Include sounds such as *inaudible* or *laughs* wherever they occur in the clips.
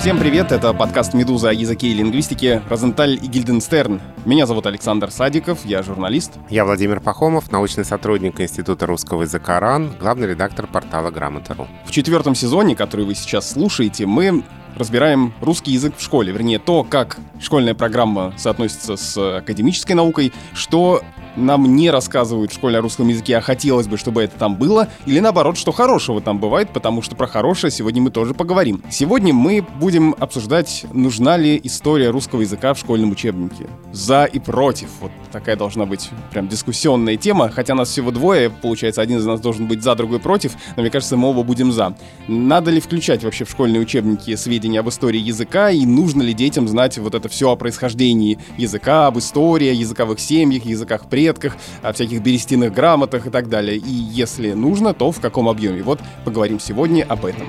Всем привет, это подкаст «Медуза» о языке и лингвистике «Розенталь и Гильденстерн». Меня зовут Александр Садиков, я журналист. Я Владимир Пахомов, научный сотрудник Института русского языка РАН, главный редактор портала «Грамота.ру». В четвертом сезоне, который вы сейчас слушаете, мы разбираем русский язык в школе, вернее то, как школьная программа соотносится с академической наукой, что нам не рассказывают в школе о русском языке, а хотелось бы, чтобы это там было, или наоборот, что хорошего там бывает, потому что про хорошее сегодня мы тоже поговорим. Сегодня мы будем обсуждать, нужна ли история русского языка в школьном учебнике. За и против. Вот такая должна быть прям дискуссионная тема, хотя нас всего двое, получается, один из нас должен быть за, другой против, но мне кажется, мы оба будем за. Надо ли включать вообще в школьные учебники сведения об истории языка, и нужно ли детям знать вот это все о происхождении языка, об истории, языковых семьях, языках предках, о всяких берестяных грамотах и так далее. И если нужно, то в каком объеме. Вот поговорим сегодня об этом.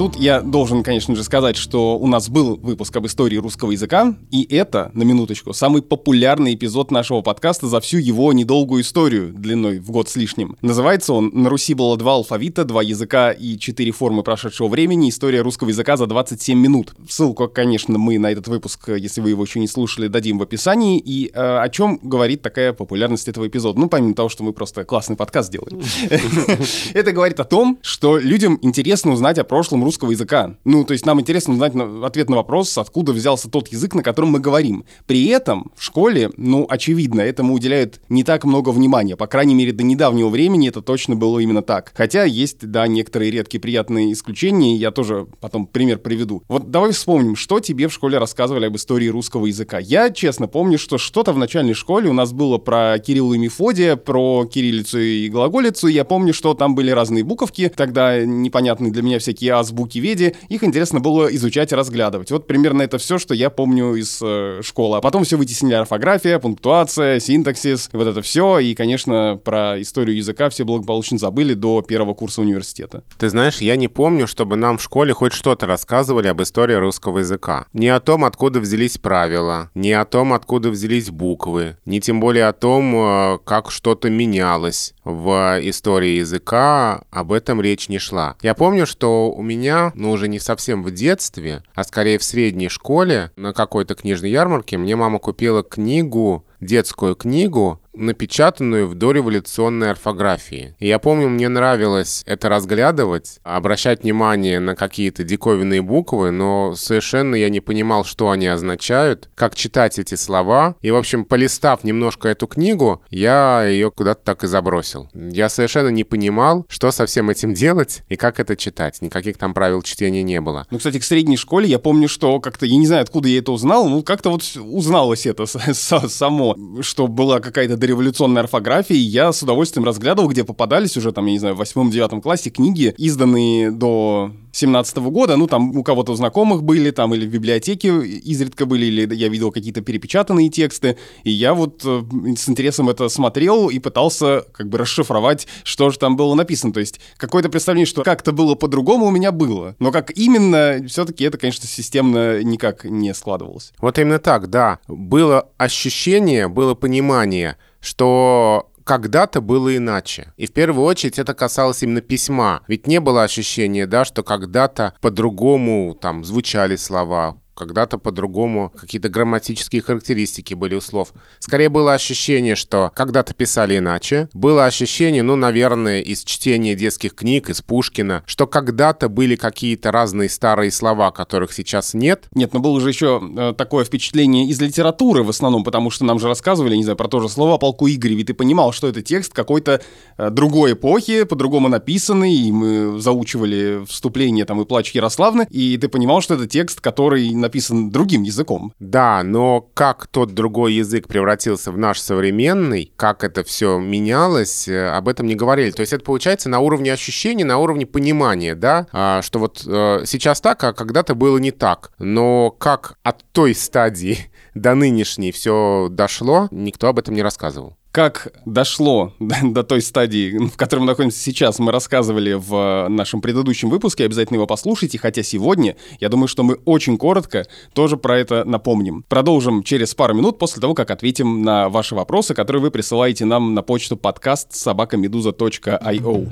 Тут я должен, конечно же, сказать, что у нас был выпуск об истории русского языка, и это, на минуточку, самый популярный эпизод нашего подкаста за всю его недолгую историю, длиной в год с лишним. Называется он «На Руси было два алфавита, два языка и четыре формы прошедшего времени. История русского языка за 27 минут». Ссылку, конечно, мы на этот выпуск, если вы его еще не слушали, дадим в описании. И э, о чем говорит такая популярность этого эпизода? Ну, помимо того, что мы просто классный подкаст делаем. *laughs* Это говорит о том, что людям интересно узнать о прошлом русского языка. Ну, то есть нам интересно узнать ответ на вопрос, откуда взялся тот язык, на котором мы говорим. При этом в школе, ну, очевидно, этому уделяют не так много внимания. По крайней мере, до недавнего времени это точно было именно так. Хотя есть, да, некоторые редкие приятные исключения, я тоже потом пример приведу. Вот давай вспомним, что тебе в школе рассказывали об истории русского языка. Я, честно, помню, что что-то в начальной школе у нас было про Кирилла и Мефодия, про кириллицу и глаголицу. Я помню, что там были разные буковки, тогда непонятные для меня всякие азбуки Букиведе, их интересно было изучать и разглядывать. Вот примерно это все, что я помню из э, школы. А потом все вытеснили орфография, пунктуация, синтаксис, вот это все. И, конечно, про историю языка все благополучно забыли до первого курса университета. Ты знаешь, я не помню, чтобы нам в школе хоть что-то рассказывали об истории русского языка. Не о том, откуда взялись правила, не о том, откуда взялись буквы, не тем более о том, э, как что-то менялось в истории языка, об этом речь не шла. Я помню, что у меня ну уже не совсем в детстве, а скорее в средней школе, на какой-то книжной ярмарке, мне мама купила книгу, детскую книгу напечатанную в дореволюционной орфографии. И я помню, мне нравилось это разглядывать, обращать внимание на какие-то диковинные буквы, но совершенно я не понимал, что они означают, как читать эти слова. И, в общем, полистав немножко эту книгу, я ее куда-то так и забросил. Я совершенно не понимал, что со всем этим делать и как это читать. Никаких там правил чтения не было. Ну, кстати, к средней школе я помню, что как-то, я не знаю, откуда я это узнал, ну, как-то вот узналось это *laughs* само, что была какая-то дореволюционной орфографии, я с удовольствием разглядывал, где попадались уже там, я не знаю, в восьмом-девятом классе книги, изданные до 17 -го года, ну, там у кого-то знакомых были, там, или в библиотеке изредка были, или я видел какие-то перепечатанные тексты, и я вот э, с интересом это смотрел и пытался как бы расшифровать, что же там было написано, то есть какое-то представление, что как-то было по-другому у меня было, но как именно, все-таки это, конечно, системно никак не складывалось. Вот именно так, да. Было ощущение, было понимание, что когда-то было иначе. И в первую очередь это касалось именно письма. Ведь не было ощущения, да, что когда-то по-другому там звучали слова, когда-то по-другому какие-то грамматические характеристики были у слов. Скорее было ощущение, что когда-то писали иначе. Было ощущение, ну, наверное, из чтения детских книг, из Пушкина, что когда-то были какие-то разные старые слова, которых сейчас нет. Нет, но было же еще э, такое впечатление из литературы в основном, потому что нам же рассказывали, не знаю, про то же слово о полку Игореве. Ты понимал, что это текст какой-то э, другой эпохи, по-другому написанный, и мы заучивали вступление там и плач Ярославны, и ты понимал, что это текст, который написан другим языком. Да, но как тот другой язык превратился в наш современный, как это все менялось, э, об этом не говорили. То есть это получается на уровне ощущений, на уровне понимания, да, а, что вот э, сейчас так, а когда-то было не так. Но как от той стадии *laughs* до нынешней все дошло, никто об этом не рассказывал. Как дошло *laughs* до той стадии, в которой мы находимся сейчас, мы рассказывали в нашем предыдущем выпуске, обязательно его послушайте, хотя сегодня, я думаю, что мы очень коротко тоже про это напомним. Продолжим через пару минут после того, как ответим на ваши вопросы, которые вы присылаете нам на почту подкаст собакамедуза.io.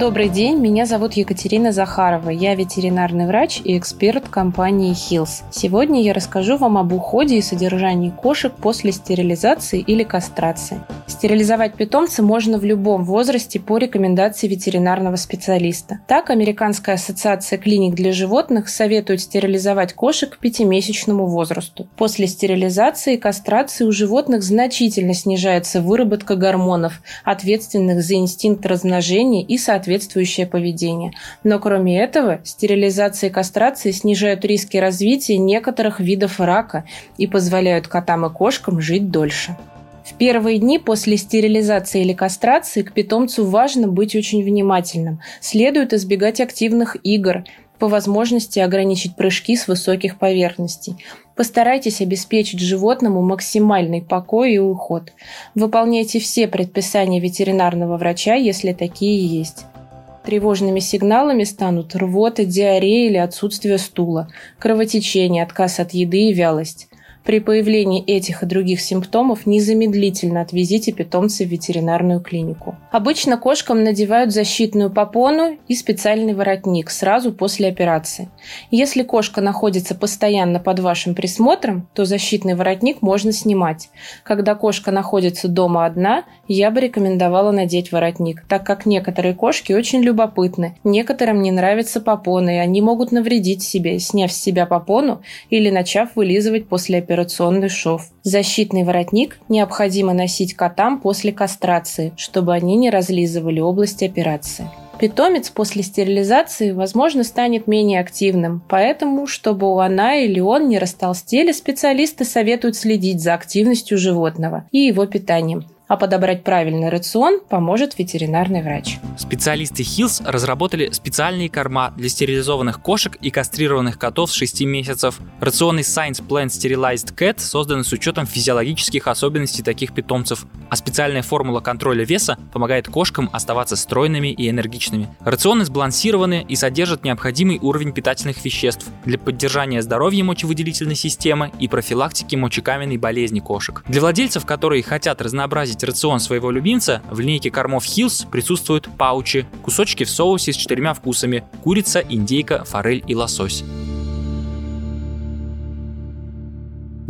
Добрый день, меня зовут Екатерина Захарова. Я ветеринарный врач и эксперт компании Hills. Сегодня я расскажу вам об уходе и содержании кошек после стерилизации или кастрации. Стерилизовать питомца можно в любом возрасте по рекомендации ветеринарного специалиста. Так, Американская ассоциация клиник для животных советует стерилизовать кошек к пятимесячному возрасту. После стерилизации и кастрации у животных значительно снижается выработка гормонов, ответственных за инстинкт размножения и, соответственно, соответствующее поведение. Но кроме этого, стерилизация и кастрация снижают риски развития некоторых видов рака и позволяют котам и кошкам жить дольше. В первые дни после стерилизации или кастрации к питомцу важно быть очень внимательным. Следует избегать активных игр, по возможности ограничить прыжки с высоких поверхностей. Постарайтесь обеспечить животному максимальный покой и уход. Выполняйте все предписания ветеринарного врача, если такие есть. Тревожными сигналами станут рвота, диарея или отсутствие стула, кровотечение, отказ от еды и вялость. При появлении этих и других симптомов незамедлительно отвезите питомца в ветеринарную клинику. Обычно кошкам надевают защитную попону и специальный воротник сразу после операции. Если кошка находится постоянно под вашим присмотром, то защитный воротник можно снимать. Когда кошка находится дома одна, я бы рекомендовала надеть воротник, так как некоторые кошки очень любопытны. Некоторым не нравятся попоны, и они могут навредить себе, сняв с себя попону или начав вылизывать после операции операционный шов. Защитный воротник необходимо носить котам после кастрации, чтобы они не разлизывали область операции. Питомец после стерилизации, возможно, станет менее активным, поэтому, чтобы она или он не растолстели, специалисты советуют следить за активностью животного и его питанием а подобрать правильный рацион поможет ветеринарный врач. Специалисты Hills разработали специальные корма для стерилизованных кошек и кастрированных котов с 6 месяцев. Рационный Science Plan Sterilized Cat создан с учетом физиологических особенностей таких питомцев, а специальная формула контроля веса помогает кошкам оставаться стройными и энергичными. Рационы сбалансированы и содержат необходимый уровень питательных веществ для поддержания здоровья мочевыделительной системы и профилактики мочекаменной болезни кошек. Для владельцев, которые хотят разнообразить выбрать рацион своего любимца, в линейке кормов Hills присутствуют паучи, кусочки в соусе с четырьмя вкусами – курица, индейка, форель и лосось.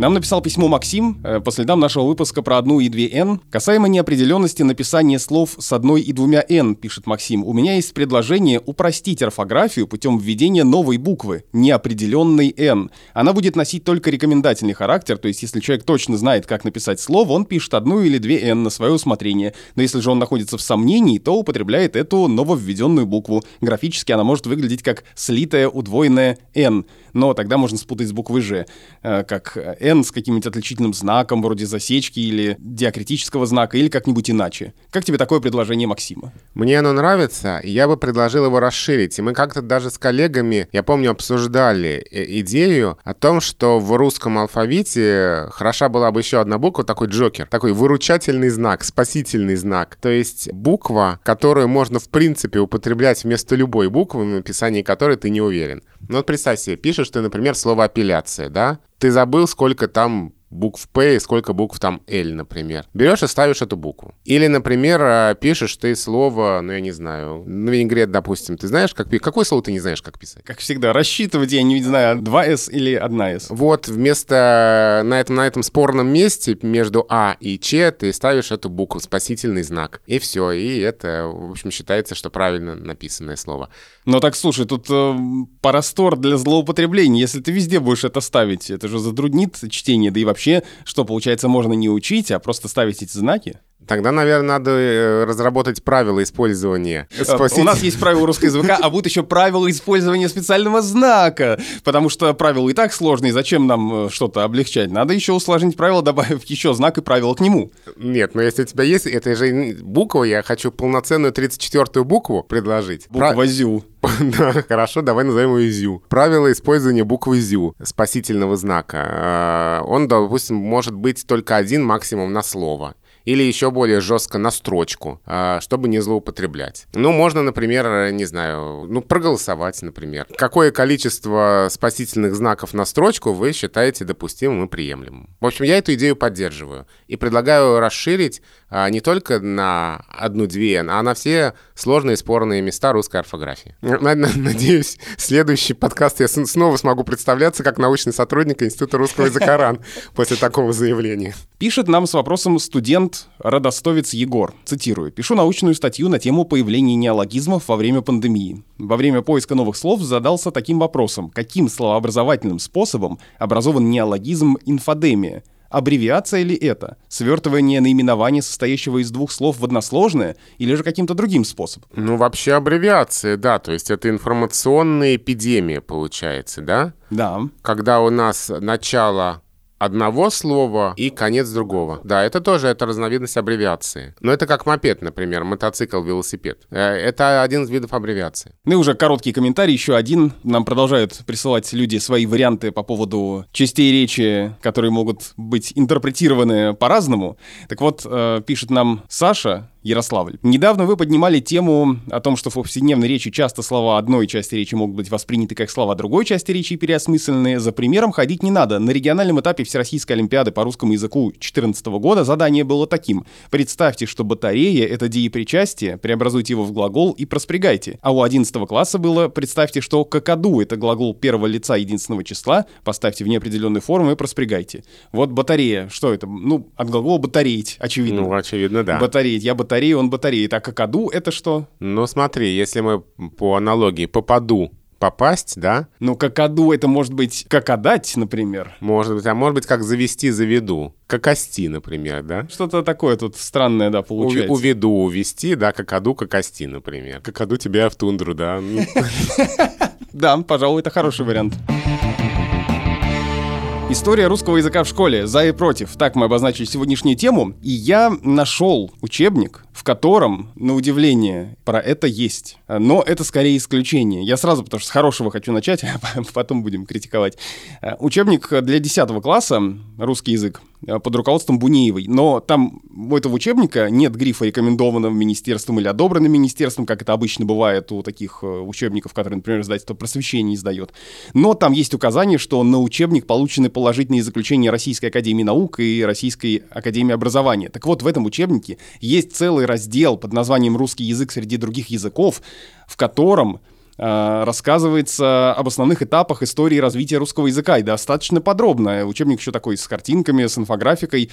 Нам написал письмо Максим э, по следам нашего выпуска про одну и две «н». Касаемо неопределенности написания слов с одной и двумя «н», пишет Максим, у меня есть предложение упростить орфографию путем введения новой буквы, неопределенной «н». Она будет носить только рекомендательный характер, то есть если человек точно знает, как написать слово, он пишет одну или две «н» на свое усмотрение. Но если же он находится в сомнении, то употребляет эту нововведенную букву. Графически она может выглядеть как слитая удвоенная «н», но тогда можно спутать с буквой «ж», э, как «н» n с каким-нибудь отличительным знаком, вроде засечки или диакритического знака, или как-нибудь иначе. Как тебе такое предложение Максима? Мне оно нравится, и я бы предложил его расширить. И мы как-то даже с коллегами, я помню, обсуждали э, идею о том, что в русском алфавите хороша была бы еще одна буква, такой джокер, такой выручательный знак, спасительный знак. То есть буква, которую можно в принципе употреблять вместо любой буквы, в написании которой ты не уверен. Ну вот представь себе, пишешь ты, например, слово апелляция, да? Ты забыл, сколько там букв П и сколько букв там L, например. Берешь и ставишь эту букву. Или, например, а, пишешь ты слово, ну, я не знаю, на винегрет, допустим. Ты знаешь, как писать? Какое слово ты не знаешь, как писать? Как всегда, рассчитывать, я не знаю, 2С или 1С. Вот вместо на этом, на этом спорном месте между А и Ч ты ставишь эту букву, спасительный знак. И все. И это, в общем, считается, что правильно написанное слово. Но так, слушай, тут э, простор для злоупотребления. Если ты везде будешь это ставить, это же затруднит чтение, да и вообще вообще, что, получается, можно не учить, а просто ставить эти знаки? Тогда, наверное, надо э, разработать правила использования. Спасите. У нас есть правила русского языка, а будут еще правила использования специального знака, потому что правила и так сложные, зачем нам э, что-то облегчать? Надо еще усложнить правила, добавив еще знак и правила к нему. Нет, но если у тебя есть, это же буква, я хочу полноценную 34-ю букву предложить. Буква Про... ЗЮ. *laughs* Да, хорошо, давай назовем ее ЗЮ. Правило использования буквы ЗЮ, спасительного знака. Он, допустим, может быть только один максимум на слово или еще более жестко на строчку, а, чтобы не злоупотреблять. Ну, можно, например, не знаю, ну, проголосовать, например. Какое количество спасительных знаков на строчку вы считаете допустимым и приемлемым? В общем, я эту идею поддерживаю и предлагаю расширить не только на одну-две, а на все сложные спорные места русской орфографии. Надеюсь, следующий подкаст я снова смогу представляться как научный сотрудник Института русского языка РАН после такого заявления. Пишет нам с вопросом студент Родостовец Егор. Цитирую. «Пишу научную статью на тему появления неологизмов во время пандемии. Во время поиска новых слов задался таким вопросом. Каким словообразовательным способом образован неологизм инфодемия? Аббревиация ли это? Свертывание наименования, состоящего из двух слов в односложное, или же каким-то другим способом? Ну, вообще аббревиация, да. То есть это информационная эпидемия, получается, да? Да. Когда у нас начало одного слова и конец другого. Да, это тоже это разновидность аббревиации. Но это как мопед, например, мотоцикл, велосипед. Э, это один из видов аббревиации. Ну и уже короткий комментарий, еще один. Нам продолжают присылать люди свои варианты по поводу частей речи, которые могут быть интерпретированы по-разному. Так вот, э, пишет нам Саша, Ярославль. Недавно вы поднимали тему о том, что в повседневной речи часто слова одной части речи могут быть восприняты как слова другой части речи и переосмысленные. За примером ходить не надо. На региональном этапе Всероссийской Олимпиады по русскому языку 2014 года задание было таким. Представьте, что батарея — это деепричастие, преобразуйте его в глагол и проспрягайте. А у 11 класса было представьте, что какаду — это глагол первого лица единственного числа, поставьте в неопределенную форму и проспрягайте. Вот батарея, что это? Ну, от глагола батареить, очевидно. Ну, очевидно, да. Батареить. Я батарею, он батареет. А какаду — это что? Ну, смотри, если мы по аналогии попаду попасть, да? Ну, какаду это может быть какадать, например. Может быть, а может быть, как завести заведу. Какости, например, да? Что-то такое тут странное, да, получается. уведу, увести, да, какаду, какости, например. Какаду тебя в тундру, да? *laughs* Да, пожалуй, это хороший вариант. История русского языка в школе. За и против. Так мы обозначили сегодняшнюю тему. И я нашел учебник, в котором, на удивление, про это есть. Но это скорее исключение. Я сразу, потому что с хорошего хочу начать, *laughs* а потом будем критиковать. Учебник для 10 класса «Русский язык» под руководством Бунеевой. Но там у этого учебника нет грифа рекомендованным министерством или одобренным министерством, как это обычно бывает у таких э, учебников, которые, например, издательство просвещения издает. Но там есть указание, что на учебник получены положительные заключения Российской Академии Наук и Российской Академии Образования. Так вот, в этом учебнике есть целый раздел под названием «Русский язык среди других языков», в котором Э, рассказывается об основных этапах истории развития русского языка, и достаточно подробно. Учебник еще такой с картинками, с инфографикой,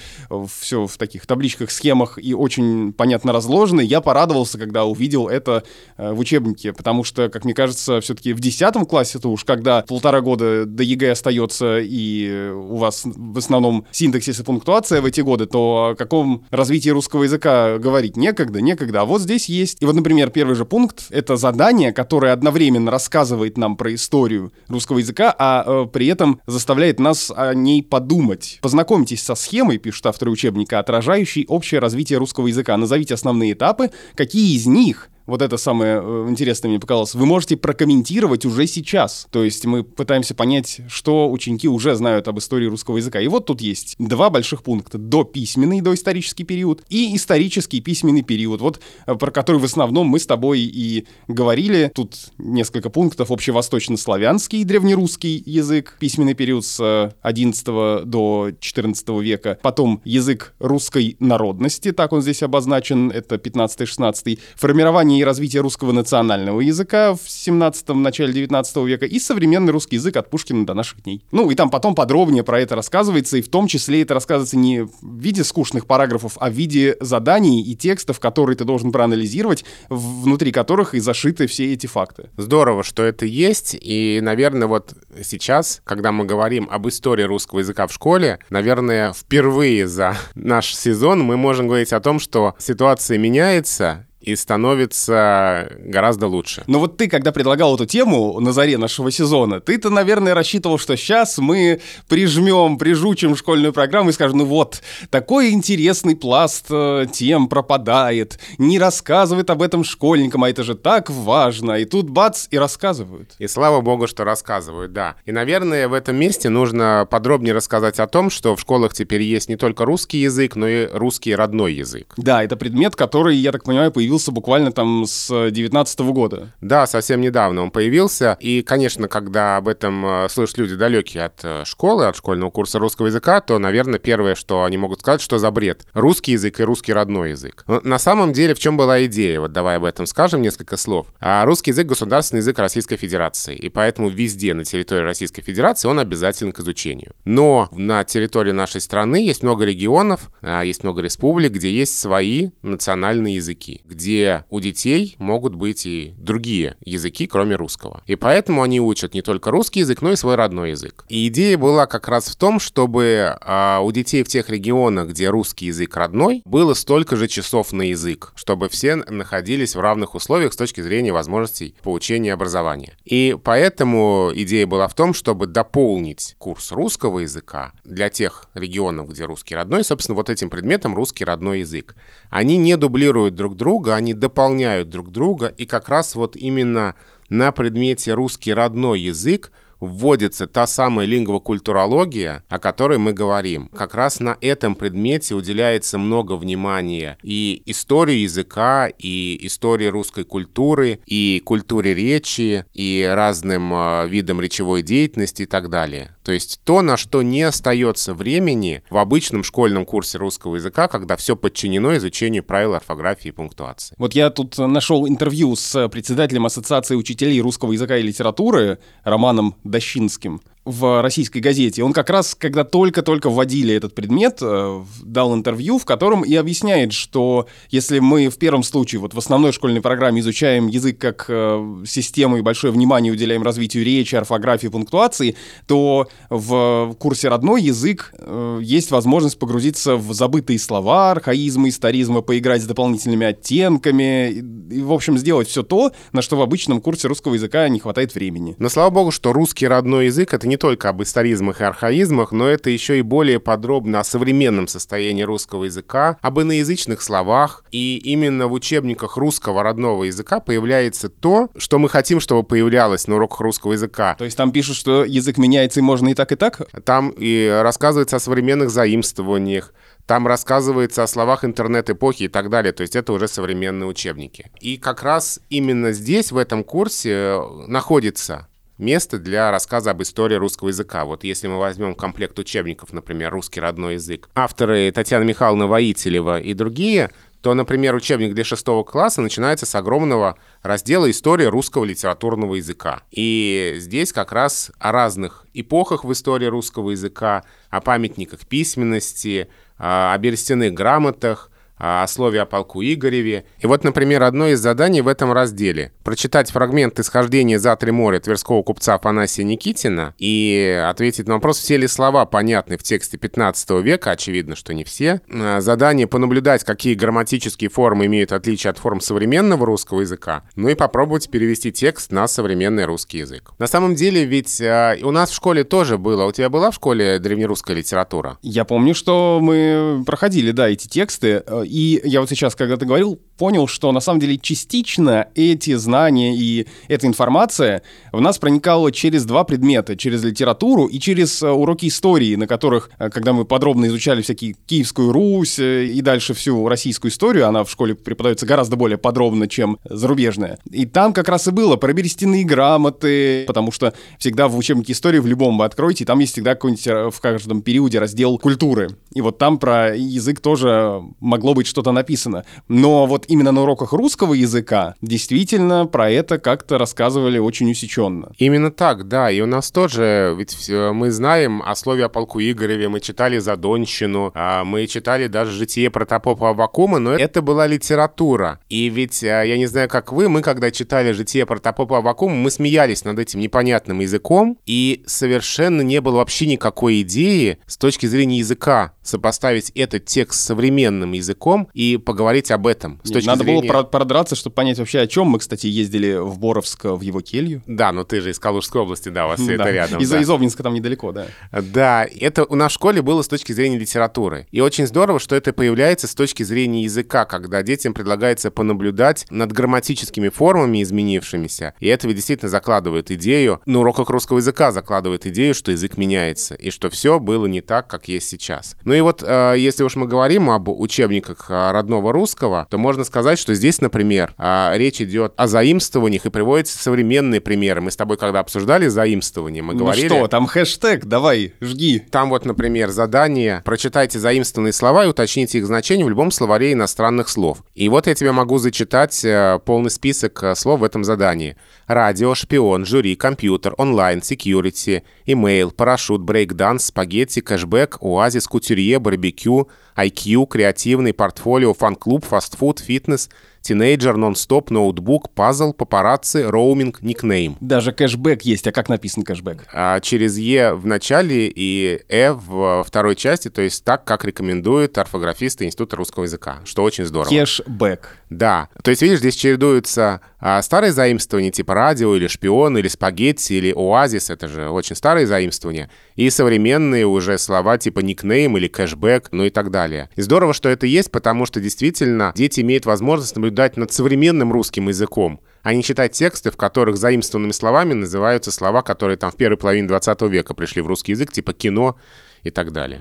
все в таких табличках, схемах и очень понятно разложено. Я порадовался, когда увидел это э, в учебнике, потому что, как мне кажется, все-таки в 10 классе, это уж когда полтора года до ЕГЭ остается, и у вас в основном синтаксис и пунктуация в эти годы, то о каком развитии русского языка говорить некогда, некогда. А вот здесь есть. И вот, например, первый же пункт — это задание, которое одновременно одновременно рассказывает нам про историю русского языка, а э, при этом заставляет нас о ней подумать. Познакомьтесь со схемой, пишет автор учебника, отражающей общее развитие русского языка. Назовите основные этапы, какие из них вот это самое э, интересное мне показалось, вы можете прокомментировать уже сейчас. То есть мы пытаемся понять, что ученики уже знают об истории русского языка. И вот тут есть два больших пункта. До письменный, доисторический период и исторический письменный период, вот э, про который в основном мы с тобой и говорили. Тут несколько пунктов. Общевосточнославянский древнерусский язык, письменный период с 11 до 14 века. Потом язык русской народности, так он здесь обозначен, это 15-16. Формирование и развитие русского национального языка в 17-м, начале 19 века и современный русский язык от Пушкина до наших дней. Ну и там потом подробнее про это рассказывается, и в том числе это рассказывается не в виде скучных параграфов, а в виде заданий и текстов, которые ты должен проанализировать, внутри которых и зашиты все эти факты. Здорово, что это есть, и, наверное, вот сейчас, когда мы говорим об истории русского языка в школе, наверное, впервые за *laughs* наш сезон мы можем говорить о том, что ситуация меняется, и становится гораздо лучше. Но вот ты, когда предлагал эту тему на заре нашего сезона, ты-то, наверное, рассчитывал, что сейчас мы прижмем, прижучим школьную программу и скажем, ну вот, такой интересный пласт э, тем пропадает, не рассказывает об этом школьникам, а это же так важно. И тут бац, и рассказывают. И слава богу, что рассказывают, да. И, наверное, в этом месте нужно подробнее рассказать о том, что в школах теперь есть не только русский язык, но и русский родной язык. Да, это предмет, который, я так понимаю, появился появился буквально там с 19 года. Да, совсем недавно он появился. И, конечно, когда об этом э, слышат люди далекие от э, школы, от школьного курса русского языка, то, наверное, первое, что они могут сказать, что за бред. Русский язык и русский родной язык. Но на самом деле в чем была идея? Вот давай об этом скажем несколько слов. А русский язык — государственный язык Российской Федерации. И поэтому везде на территории Российской Федерации он обязателен к изучению. Но на территории нашей страны есть много регионов, а, есть много республик, где есть свои национальные языки, где у детей могут быть и другие языки, кроме русского. И поэтому они учат не только русский язык, но и свой родной язык. И идея была как раз в том, чтобы а, у детей в тех регионах, где русский язык родной, было столько же часов на язык, чтобы все находились в равных условиях с точки зрения возможностей получения образования. И поэтому идея была в том, чтобы дополнить курс русского языка для тех регионов, где русский родной, собственно, вот этим предметом русский родной язык. Они не дублируют друг друга, они дополняют друг друга, и как раз вот именно на предмете русский родной язык вводится та самая лингвокультурология, о которой мы говорим. Как раз на этом предмете уделяется много внимания и истории языка, и истории русской культуры, и культуре речи, и разным э, видам речевой деятельности и так далее. То есть то, на что не остается времени в обычном школьном курсе русского языка, когда все подчинено изучению правил орфографии и пунктуации. Вот я тут нашел интервью с председателем Ассоциации учителей русского языка и литературы Романом Дощинским в российской газете. Он как раз, когда только-только вводили этот предмет, э, дал интервью, в котором и объясняет, что если мы в первом случае, вот в основной школьной программе изучаем язык как э, систему и большое внимание уделяем развитию речи, орфографии, пунктуации, то в курсе родной язык э, есть возможность погрузиться в забытые слова, архаизмы, историзмы, поиграть с дополнительными оттенками и, в общем, сделать все то, на что в обычном курсе русского языка не хватает времени. Но слава богу, что русский родной язык — это не только об историзмах и архаизмах, но это еще и более подробно о современном состоянии русского языка, об иноязычных словах. И именно в учебниках русского родного языка появляется то, что мы хотим, чтобы появлялось на уроках русского языка. То есть там пишут, что язык меняется и можно и так, и так? Там и рассказывается о современных заимствованиях, там рассказывается о словах интернет-эпохи и так далее. То есть это уже современные учебники. И как раз именно здесь, в этом курсе, находится место для рассказа об истории русского языка. Вот если мы возьмем комплект учебников, например, «Русский родной язык», авторы Татьяна Михайловна Воителева и другие, то, например, учебник для шестого класса начинается с огромного раздела «История русского литературного языка». И здесь как раз о разных эпохах в истории русского языка, о памятниках письменности, о берестяных грамотах – о слове о полку Игореве. И вот, например, одно из заданий в этом разделе — прочитать фрагмент исхождения за три моря тверского купца Афанасия Никитина и ответить на вопрос, все ли слова понятны в тексте 15 века, очевидно, что не все. А, задание — понаблюдать, какие грамматические формы имеют отличие от форм современного русского языка, ну и попробовать перевести текст на современный русский язык. На самом деле ведь а, у нас в школе тоже было. У тебя была в школе древнерусская литература? Я помню, что мы проходили, да, эти тексты. И я вот сейчас, когда ты говорил, понял, что на самом деле частично эти знания и эта информация в нас проникала через два предмета, через литературу и через э, уроки истории, на которых, э, когда мы подробно изучали всякие Киевскую Русь э, и дальше всю российскую историю, она в школе преподается гораздо более подробно, чем зарубежная. И там как раз и было про берестяные грамоты, потому что всегда в учебнике истории в любом вы откроете, там есть всегда какой-нибудь в каждом периоде раздел культуры. И вот там про язык тоже могло быть что-то написано. Но вот именно на уроках русского языка действительно про это как-то рассказывали очень усеченно. Именно так, да. И у нас тоже, ведь мы знаем о слове о полку Игореве, мы читали Задонщину, а мы читали даже житие протопопа Авакума, но это была литература. И ведь, а, я не знаю, как вы, мы когда читали житие протопопа Авакума, мы смеялись над этим непонятным языком, и совершенно не было вообще никакой идеи с точки зрения языка сопоставить этот текст с современным языком и поговорить об этом. С точки Надо зрения... было продраться, чтобы понять вообще, о чем мы, кстати, ездили в Боровск в его келью. Да, но ты же из Калужской области, да, у вас *laughs* да. это рядом. Из, да. из Овнинска там недалеко, да. Да, это у нас в школе было с точки зрения литературы. И очень здорово, что это появляется с точки зрения языка, когда детям предлагается понаблюдать над грамматическими формами изменившимися. И это действительно закладывает идею, на уроках русского языка закладывает идею, что язык меняется, и что все было не так, как есть сейчас. Ну и вот, э, если уж мы говорим об учебниках э, родного русского, то можно сказать, что здесь, например, а, речь идет о заимствованиях и приводятся современные примеры. Мы с тобой, когда обсуждали заимствование, мы Ну говорили... что, там хэштег, давай, жги. Там вот, например, задание «Прочитайте заимствованные слова и уточните их значение в любом словаре иностранных слов». И вот я тебе могу зачитать э, полный список э, слов в этом задании. Радио, шпион, жюри, компьютер, онлайн, секьюрити, имейл, парашют, брейкданс, спагетти, кэшбэк, оазис, кутюрье, барбекю, IQ, креативный, портфолио, фан-клуб, фастфуд, фитнес, тинейджер, нон-стоп, ноутбук, пазл, папарацци, роуминг, никнейм. Даже кэшбэк есть, а как написан кэшбэк? А через «е» в начале и «э» в второй части, то есть так, как рекомендуют орфографисты Института русского языка, что очень здорово. Кэшбэк. Да, то есть, видишь, здесь чередуются а, старые заимствования типа радио или шпион, или спагетти, или оазис, это же очень старые заимствования, и современные уже слова типа никнейм или кэшбэк, ну и так далее. И здорово, что это есть, потому что действительно дети имеют возможность наблюдать над современным русским языком, а не читать тексты, в которых заимствованными словами называются слова, которые там в первой половине 20 века пришли в русский язык, типа кино и так далее.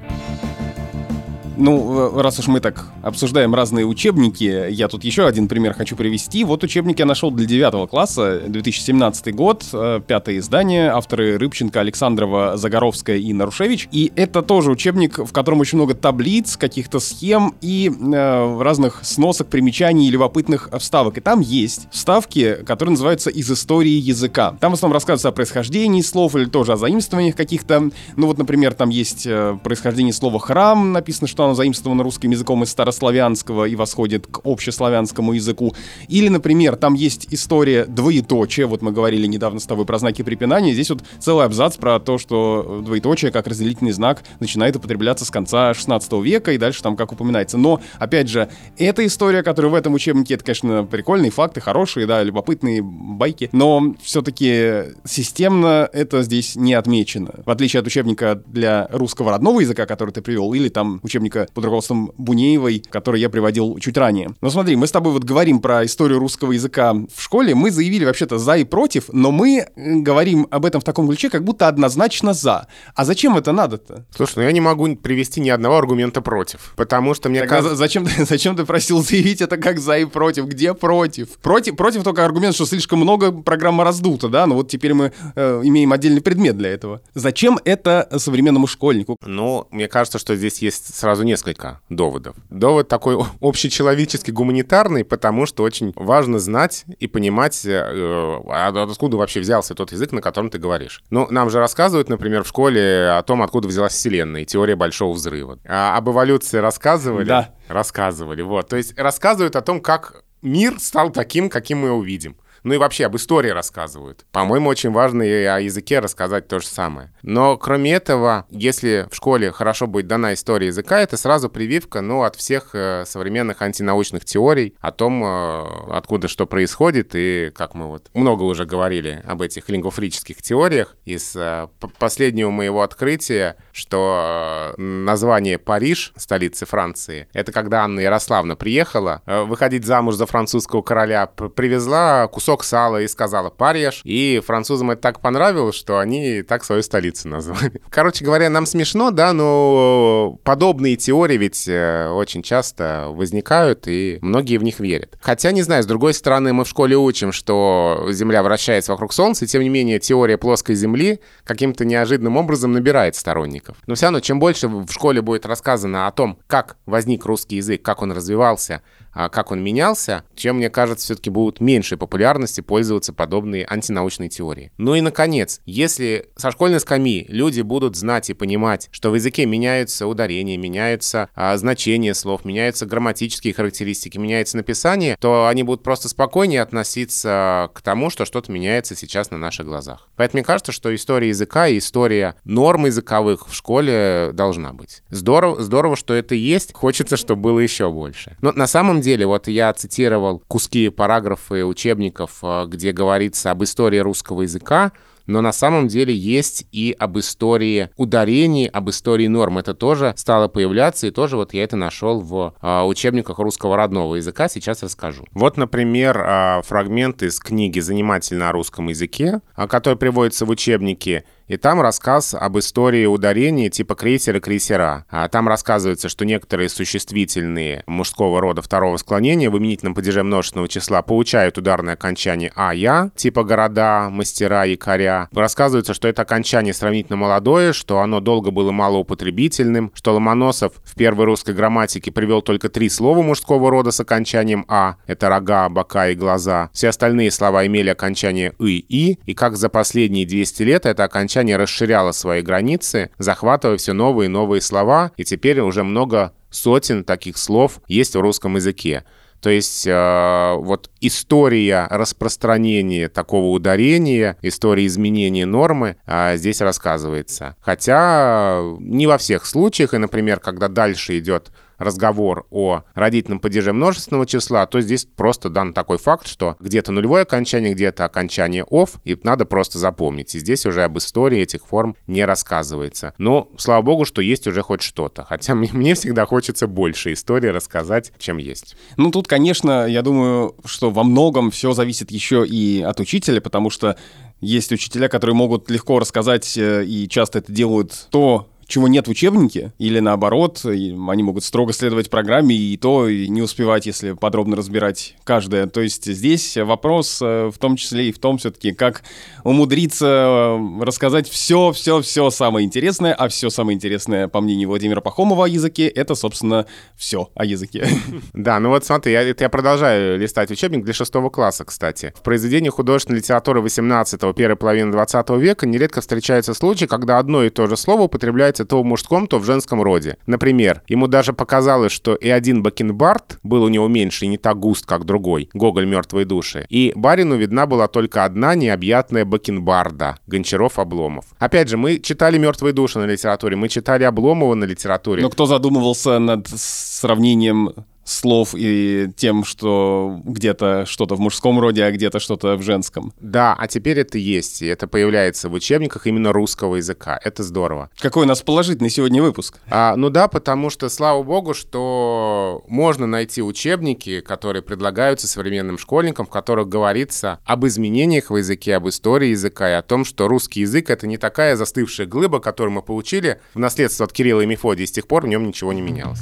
Ну, э, раз уж мы так обсуждаем разные учебники, я тут еще один пример хочу привести. Вот учебник я нашел для 9 класса, 2017 год, э, пятое издание, авторы Рыбченко, Александрова, Загоровская и Нарушевич. И это тоже учебник, в котором очень много таблиц, каких-то схем и э, разных сносок, примечаний и любопытных вставок. И там есть вставки, которые называются «Из истории языка». Там в основном рассказывается о происхождении слов или тоже о заимствованиях каких-то. Ну вот, например, там есть э, происхождение слова «храм», написано, что оно заимствовано русским языком из старославянского и восходит к общеславянскому языку. Или, например, там есть история двоеточия. Вот мы говорили недавно с тобой про знаки препинания. Здесь вот целый абзац про то, что двоеточие как разделительный знак начинает употребляться с конца 16 века и дальше там как упоминается. Но, опять же, эта история, которая в этом учебнике, это, конечно, прикольные факты, хорошие, да, любопытные байки, но все-таки системно это здесь не отмечено. В отличие от учебника для русского родного языка, который ты привел, или там учебника под руководством Бунеевой, который я приводил чуть ранее. Но смотри, мы с тобой вот говорим про историю русского языка в школе, мы заявили вообще-то за и против, но мы говорим об этом в таком ключе, как будто однозначно за. А зачем это надо-то? Слушай, ну я не могу привести ни одного аргумента против, потому что мне Тогда кажется... за- зачем, ты- *laughs* зачем ты просил заявить это как за и против? Где против? Против, против только аргумент, что слишком много программа раздута, да? Но вот теперь мы э, имеем отдельный предмет для этого. Зачем это современному школьнику? Ну, мне кажется, что здесь есть сразу несколько доводов. Довод такой *laughs* общечеловеческий, гуманитарный, потому что очень важно знать и понимать, э, а откуда вообще взялся тот язык, на котором ты говоришь. Ну, нам же рассказывают, например, в школе о том, откуда взялась Вселенная, и теория Большого Взрыва. А об эволюции рассказывали? Да. Рассказывали, вот. То есть рассказывают о том, как мир стал таким, каким мы его увидим. Ну и вообще об истории рассказывают. По-моему, очень важно и о языке рассказать то же самое. Но кроме этого, если в школе хорошо будет дана история языка, это сразу прививка, ну, от всех э, современных антинаучных теорий о том, э, откуда что происходит, и как мы вот много уже говорили об этих лингвофрических теориях. Из э, последнего моего открытия, что э, название Париж, столицы Франции, это когда Анна Ярославна приехала э, выходить замуж за французского короля, привезла кусок сала и сказала «Париж». И французам это так понравилось, что они так свою столицу назвали. *laughs* Короче говоря, нам смешно, да, но подобные теории ведь э, очень часто возникают, и многие в них верят. Хотя, не знаю, с другой стороны, мы в школе учим, что Земля вращается вокруг Солнца, и тем не менее теория плоской Земли каким-то неожиданным образом набирает сторонников. Но все равно, чем больше в школе будет рассказано о том, как возник русский язык, как он развивался, как он менялся, чем, мне кажется, все-таки будут меньшей популярности пользоваться подобные антинаучные теории. Ну и, наконец, если со школьной скамьи люди будут знать и понимать, что в языке меняются ударения, меняются а, значения слов, меняются грамматические характеристики, меняется написание, то они будут просто спокойнее относиться к тому, что что-то меняется сейчас на наших глазах. Поэтому мне кажется, что история языка и история норм языковых в школе должна быть. Здорово, здорово, что это есть. Хочется, чтобы было еще больше. Но на самом деле, вот я цитировал куски параграфы учебников, э, где говорится об истории русского языка, но на самом деле есть и об истории ударений, об истории норм. Это тоже стало появляться, и тоже вот я это нашел в а, учебниках русского родного языка. Сейчас расскажу. Вот, например, а, фрагмент из книги «Занимательно о русском языке», а, который приводится в учебнике И там рассказ об истории ударения типа крейсера-крейсера. А там рассказывается, что некоторые существительные мужского рода второго склонения в именительном падеже множественного числа получают ударное окончание «а-я», типа города, мастера, якоря. Рассказывается, что это окончание сравнительно молодое, что оно долго было малоупотребительным, что Ломоносов в первой русской грамматике привел только три слова мужского рода с окончанием «а». Это рога, бока и глаза. Все остальные слова имели окончание «и», «и», и как за последние 200 лет это окончание расширяло свои границы, захватывая все новые и новые слова, и теперь уже много сотен таких слов есть в русском языке. То есть э, вот история распространения такого ударения, история изменения нормы э, здесь рассказывается. Хотя не во всех случаях, и, например, когда дальше идет разговор о родительном падеже множественного числа, то здесь просто дан такой факт, что где-то нулевое окончание, где-то окончание «ов», и надо просто запомнить. И здесь уже об истории этих форм не рассказывается. Но, слава богу, что есть уже хоть что-то. Хотя мне всегда хочется больше истории рассказать, чем есть. Ну, тут, конечно, я думаю, что во многом все зависит еще и от учителя, потому что есть учителя, которые могут легко рассказать э, и часто это делают то, чего нет в учебнике, или наоборот, они могут строго следовать программе и то и не успевать, если подробно разбирать каждое. То есть здесь вопрос э, в том числе и в том все-таки, как умудриться э, рассказать все, все, все самое интересное, а все самое интересное, по мнению Владимира Пахомова о языке, это, собственно, все о языке. *laughs* Да, ну вот смотри, я, я продолжаю листать учебник для шестого класса, кстати. В произведениях художественной литературы 18-го, первой половины 20 века нередко встречается случай, когда одно и то же слово употребляется встречается то в мужском, то в женском роде. Например, ему даже показалось, что и один бакенбард был у него меньше и не так густ, как другой, Гоголь «Мертвые души», и барину видна была только одна необъятная бакенбарда, Гончаров-Обломов. Опять же, мы читали «Мертвые души» на литературе, мы читали Обломова на литературе. Но кто задумывался над сравнением слов и тем, что где-то что-то в мужском роде, а где-то что-то в женском. Да, а теперь это есть, и это появляется в учебниках именно русского языка. Это здорово. Какой у нас положительный сегодня выпуск? А, ну да, потому что, слава богу, что можно найти учебники, которые предлагаются современным школьникам, в которых говорится об изменениях в языке, об истории языка и о том, что русский язык — это не такая застывшая глыба, которую мы получили в наследство от Кирилла и Мефодия, и с тех пор в нем ничего не менялось.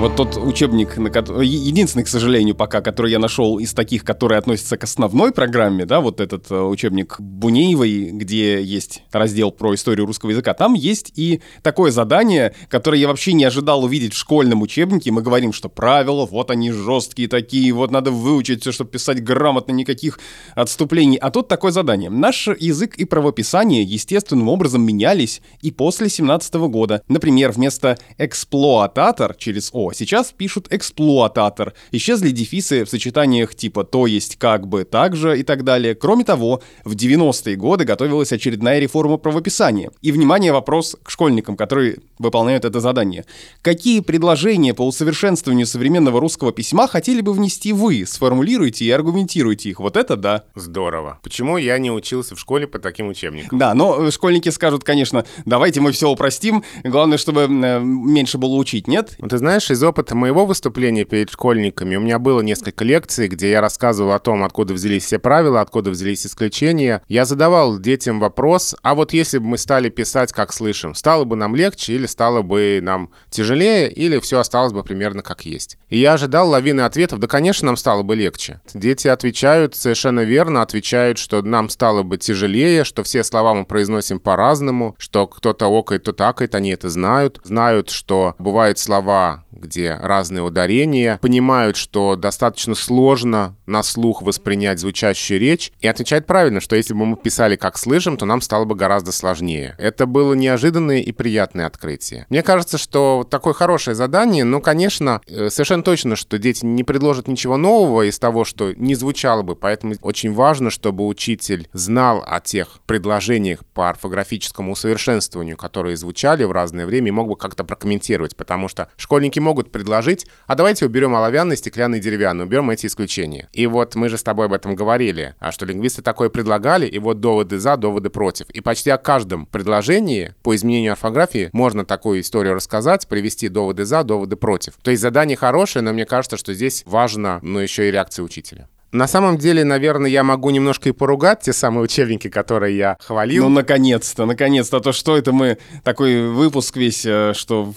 Вот тот учебник, на который, единственный, к сожалению, пока, который я нашел из таких, которые относятся к основной программе, да, вот этот э, учебник Бунеевой, где есть раздел про историю русского языка, там есть и такое задание, которое я вообще не ожидал увидеть в школьном учебнике. Мы говорим, что правила, вот они жесткие такие, вот надо выучить все, чтобы писать грамотно, никаких отступлений. А тут такое задание. Наш язык и правописание естественным образом менялись и после 17 года. Например, вместо эксплуататор через О Сейчас пишут эксплуататор. Исчезли дефисы в сочетаниях типа то есть как бы так же и так далее. Кроме того, в 90-е годы готовилась очередная реформа правописания. И, внимание, вопрос к школьникам, которые выполняют это задание. Какие предложения по усовершенствованию современного русского письма хотели бы внести вы? Сформулируйте и аргументируйте их. Вот это да. Здорово. Почему я не учился в школе по таким учебникам? Да, но школьники скажут, конечно, давайте мы все упростим. Главное, чтобы э, меньше было учить, нет? Ну, ты знаешь, из из опыта моего выступления перед школьниками у меня было несколько лекций, где я рассказывал о том, откуда взялись все правила, откуда взялись исключения. Я задавал детям вопрос, а вот если бы мы стали писать, как слышим, стало бы нам легче или стало бы нам тяжелее, или все осталось бы примерно как есть. И я ожидал лавины ответов, да, конечно, нам стало бы легче. Дети отвечают совершенно верно, отвечают, что нам стало бы тяжелее, что все слова мы произносим по-разному, что кто-то окает, то такает, они это знают. Знают, что бывают слова, где разные ударения, понимают, что достаточно сложно на слух воспринять звучащую речь, и отвечают правильно, что если бы мы писали как слышим, то нам стало бы гораздо сложнее. Это было неожиданное и приятное открытие. Мне кажется, что такое хорошее задание, но, конечно, э, совершенно точно, что дети не предложат ничего нового из того, что не звучало бы, поэтому очень важно, чтобы учитель знал о тех предложениях по орфографическому усовершенствованию, которые звучали в разное время, и мог бы как-то прокомментировать, потому что школьники могут могут предложить, а давайте уберем оловянный, стеклянный, деревянный, уберем эти исключения. И вот мы же с тобой об этом говорили, а что лингвисты такое предлагали, и вот доводы за, доводы против. И почти о каждом предложении по изменению орфографии можно такую историю рассказать, привести доводы за, доводы против. То есть задание хорошее, но мне кажется, что здесь важно, ну, еще и реакция учителя. На самом деле, наверное, я могу немножко и поругать те самые учебники, которые я хвалил. Ну, наконец-то, наконец-то. А то что это мы такой выпуск весь, э, что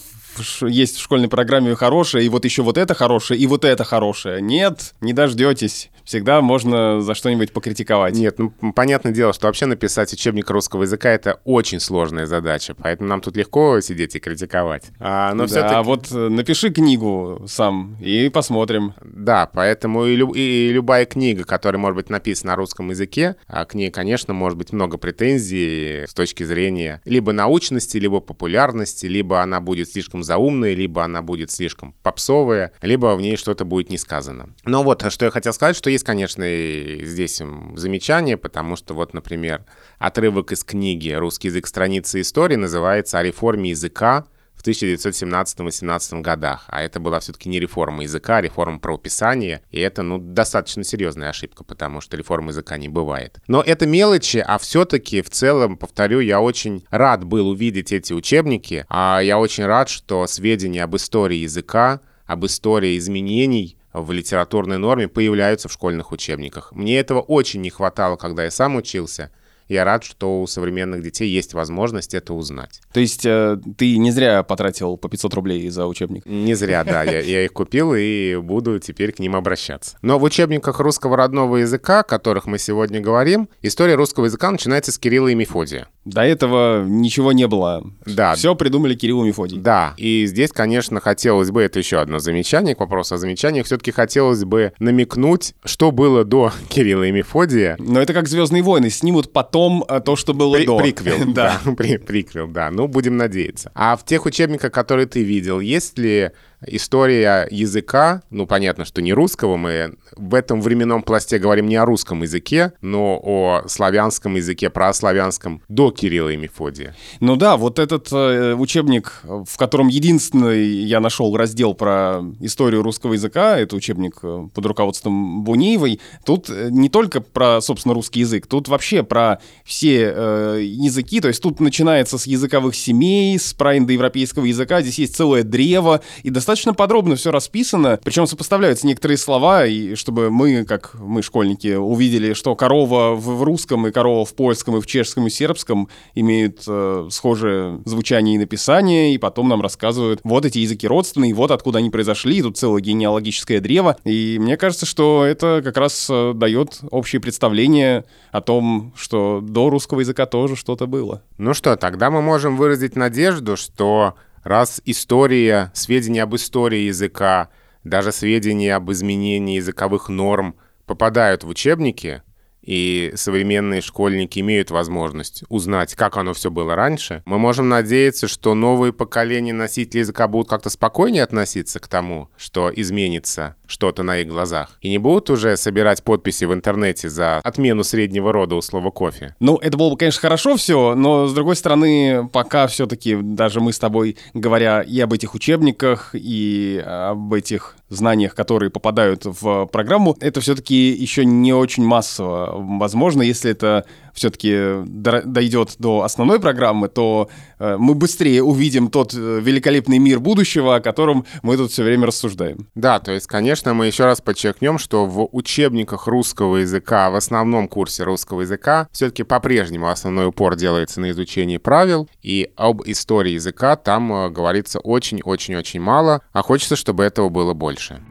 есть в школьной программе хорошее, и вот еще вот это хорошее, и вот это хорошее. Нет, не дождетесь всегда можно за что-нибудь покритиковать. Нет, ну, понятное дело, что вообще написать учебник русского языка — это очень сложная задача, поэтому нам тут легко сидеть и критиковать. А, но да, все-таки... а вот э, напиши книгу сам и посмотрим. Да, поэтому и, люб... и любая книга, которая может быть написана на русском языке, а к ней, конечно, может быть много претензий с точки зрения либо научности, либо популярности, либо она будет слишком заумная, либо она будет слишком попсовая, либо в ней что-то будет не сказано. Но вот, что я хотел сказать, что есть, конечно, и здесь замечания, потому что вот, например, отрывок из книги «Русский язык. Страницы истории» называется «О реформе языка в 1917-18 годах. А это была все-таки не реформа языка, а реформа правописания. И это, ну, достаточно серьезная ошибка, потому что реформы языка не бывает. Но это мелочи, а все-таки в целом, повторю, я очень рад был увидеть эти учебники. А я очень рад, что сведения об истории языка, об истории изменений в литературной норме появляются в школьных учебниках. Мне этого очень не хватало, когда я сам учился – я рад, что у современных детей есть возможность это узнать. То есть э, ты не зря потратил по 500 рублей за учебник? Не зря, да. Я, я их купил и буду теперь к ним обращаться. Но в учебниках русского родного языка, о которых мы сегодня говорим, история русского языка начинается с Кирилла и Мефодия. До этого ничего не было. Да. Все придумали Кирилл и Мефодий. Да. И здесь, конечно, хотелось бы, это еще одно замечание к вопросу о замечаниях, все-таки хотелось бы намекнуть, что было до *laughs* Кирилла и Мефодия. Но это как «Звездные войны», снимут потом а, то, что было При, до. Приквел, *laughs* да. *laughs* При, приквел, да. Ну, будем надеяться. А в тех учебниках, которые ты видел, есть ли история языка, ну, понятно, что не русского, мы в этом временном пласте говорим не о русском языке, но о славянском языке, про славянском до Кирилла и Мефодия. Ну да, вот этот э, учебник, в котором единственный я нашел раздел про историю русского языка, это учебник э, под руководством Бунеевой, тут э, не только про, собственно, русский язык, тут вообще про все э, языки, то есть тут начинается с языковых семей, с праиндоевропейского языка, здесь есть целое древо, и достаточно достаточно подробно все расписано, причем сопоставляются некоторые слова, и чтобы мы, как мы, школьники, увидели, что корова в, русском и корова в польском и в чешском и сербском имеют э, схожее звучание и написание, и потом нам рассказывают, вот эти языки родственные, вот откуда они произошли, тут целое генеалогическое древо, и мне кажется, что это как раз э, дает общее представление о том, что до русского языка тоже что-то было. Ну что, тогда мы можем выразить надежду, что Раз история, сведения об истории языка, даже сведения об изменении языковых норм попадают в учебники, и современные школьники имеют возможность узнать, как оно все было раньше, мы можем надеяться, что новые поколения носителей языка будут как-то спокойнее относиться к тому, что изменится что-то на их глазах, и не будут уже собирать подписи в интернете за отмену среднего рода у слова кофе. Ну, это было бы, конечно, хорошо все, но, с другой стороны, пока все-таки даже мы с тобой, говоря и об этих учебниках, и об этих знаниях, которые попадают в программу, это все-таки еще не очень массово. Возможно, если это все-таки дойдет до основной программы, то э, мы быстрее увидим тот э, великолепный мир будущего, о котором мы тут все время рассуждаем. Да, то есть, конечно, мы еще раз подчеркнем, что в учебниках русского языка, в основном курсе русского языка, все-таки по-прежнему основной упор делается на изучении правил, и об истории языка там э, говорится очень-очень-очень мало, а хочется, чтобы этого было больше.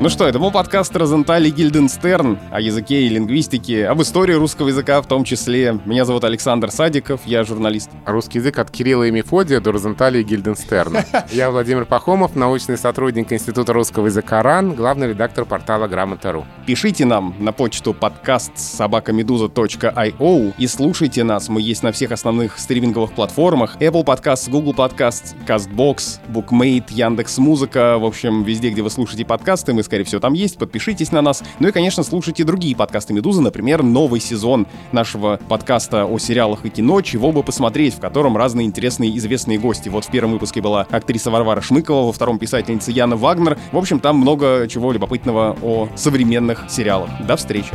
Ну что, это был подкаст Розентали Гильденстерн о языке и лингвистике, об истории русского языка в том числе. Меня зовут Александр Садиков, я журналист. Русский язык от Кирилла и Мефодия до Розентали и Гильденстерна. *laughs* Я Владимир Пахомов, научный сотрудник Института русского языка РАН, главный редактор портала Грамота.ру. Пишите нам на почту подкаст собакамедуза.io и слушайте нас. Мы есть на всех основных стриминговых платформах. Apple Podcasts, Google Podcasts, CastBox, Bookmate, Яндекс.Музыка. В общем, везде, где вы слушаете подкасты, мы скорее всего, там есть. Подпишитесь на нас. Ну и, конечно, слушайте другие подкасты «Медузы», например, новый сезон нашего подкаста о сериалах и кино «Чего бы посмотреть», в котором разные интересные известные гости. Вот в первом выпуске была актриса Варвара Шмыкова, во втором писательница Яна Вагнер. В общем, там много чего любопытного о современных сериалах. До встречи!